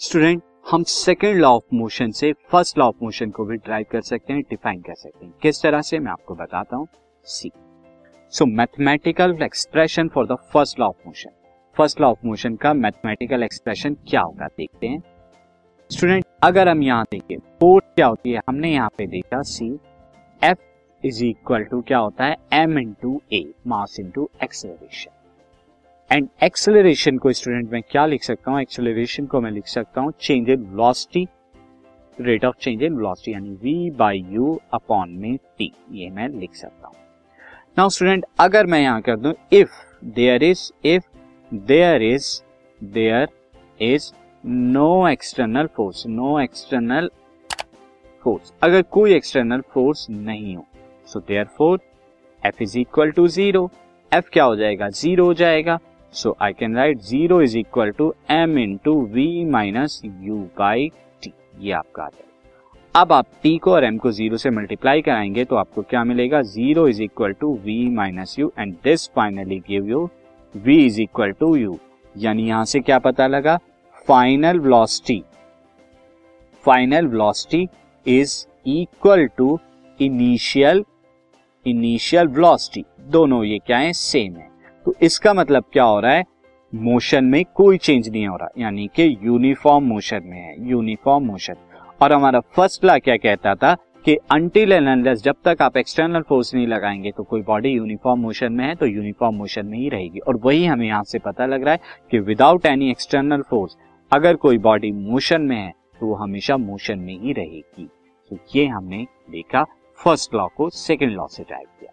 Student हम second law of motion से first law of motion को भी ड्राइव कर सकते हैं डिफाइन कर सकते हैं। किस तरह से मैं आपको बताता हूँ? See so mathematical expression for the first law of motion first law of motion का मैथमेटिकल एक्सप्रेशन क्या होगा? देखते हैं। स्टूडेंट अगर हम यहाँ देखें फोर्स क्या होती है? हमने यहाँ पे देखा see F is equal to क्या होता है? M into A mass into acceleration and acceleration को स्टूडेंट मैं क्या लिख सकता हूँ? एक्सेलरेशन को मैं लिख सकता हूँ change in velocity rate of change in velocity यानी v बाई यू अपॉन में t, ये मैं लिख सकता हूँ। नाउ स्टूडेंट अगर मैं यहाँ कर दूँ if there is if there is there is no external force no external force अगर कोई एक्सटर्नल फोर्स नहीं हो so therefore F is equal to zero F क्या हो जाएगा? ज़ीरो हो जाएगा। So I can write zero is equal to M into V minus U by T ये आपका आ जाएगा अब आप टी को और एम को ज़ीरो से मल्टीप्लाई कराएँगे तो आपको क्या मिलेगा? Zero is equal to V minus U and this finally give you V is equal to U यानी यहाँ से क्या पता लगा? Final velocity final velocity is equal to initial initial velocity दोनों ये क्या है? सेम है। तो इसका मतलब क्या हो रहा है? मोशन में कोई चेंज नहीं हो रहा। यानी कि यूनिफॉर्म मोशन में है। यूनिफॉर्म मोशन और हमारा फ़र्स्ट ला क्या कहता था कि अनटिल एंड जब तक आप एक्सटर्नल फोर्स नहीं लगाएँगे तो कोई बॉडी यूनिफॉर्म मोशन में है तो यूनिफॉर्म मोशन में ही रहेगी। और वही हमें यहाँ से पता लग रहा है कि विदाउट एनी एक्सटर्नल फोर्स अगर कोई बॉडी मोशन में है तो वो हमेशा मोशन में ही रहेगी। तो ये हमने देखा फ़र्स्ट लॉ को सेकेंड लॉ से ड्राइव किया।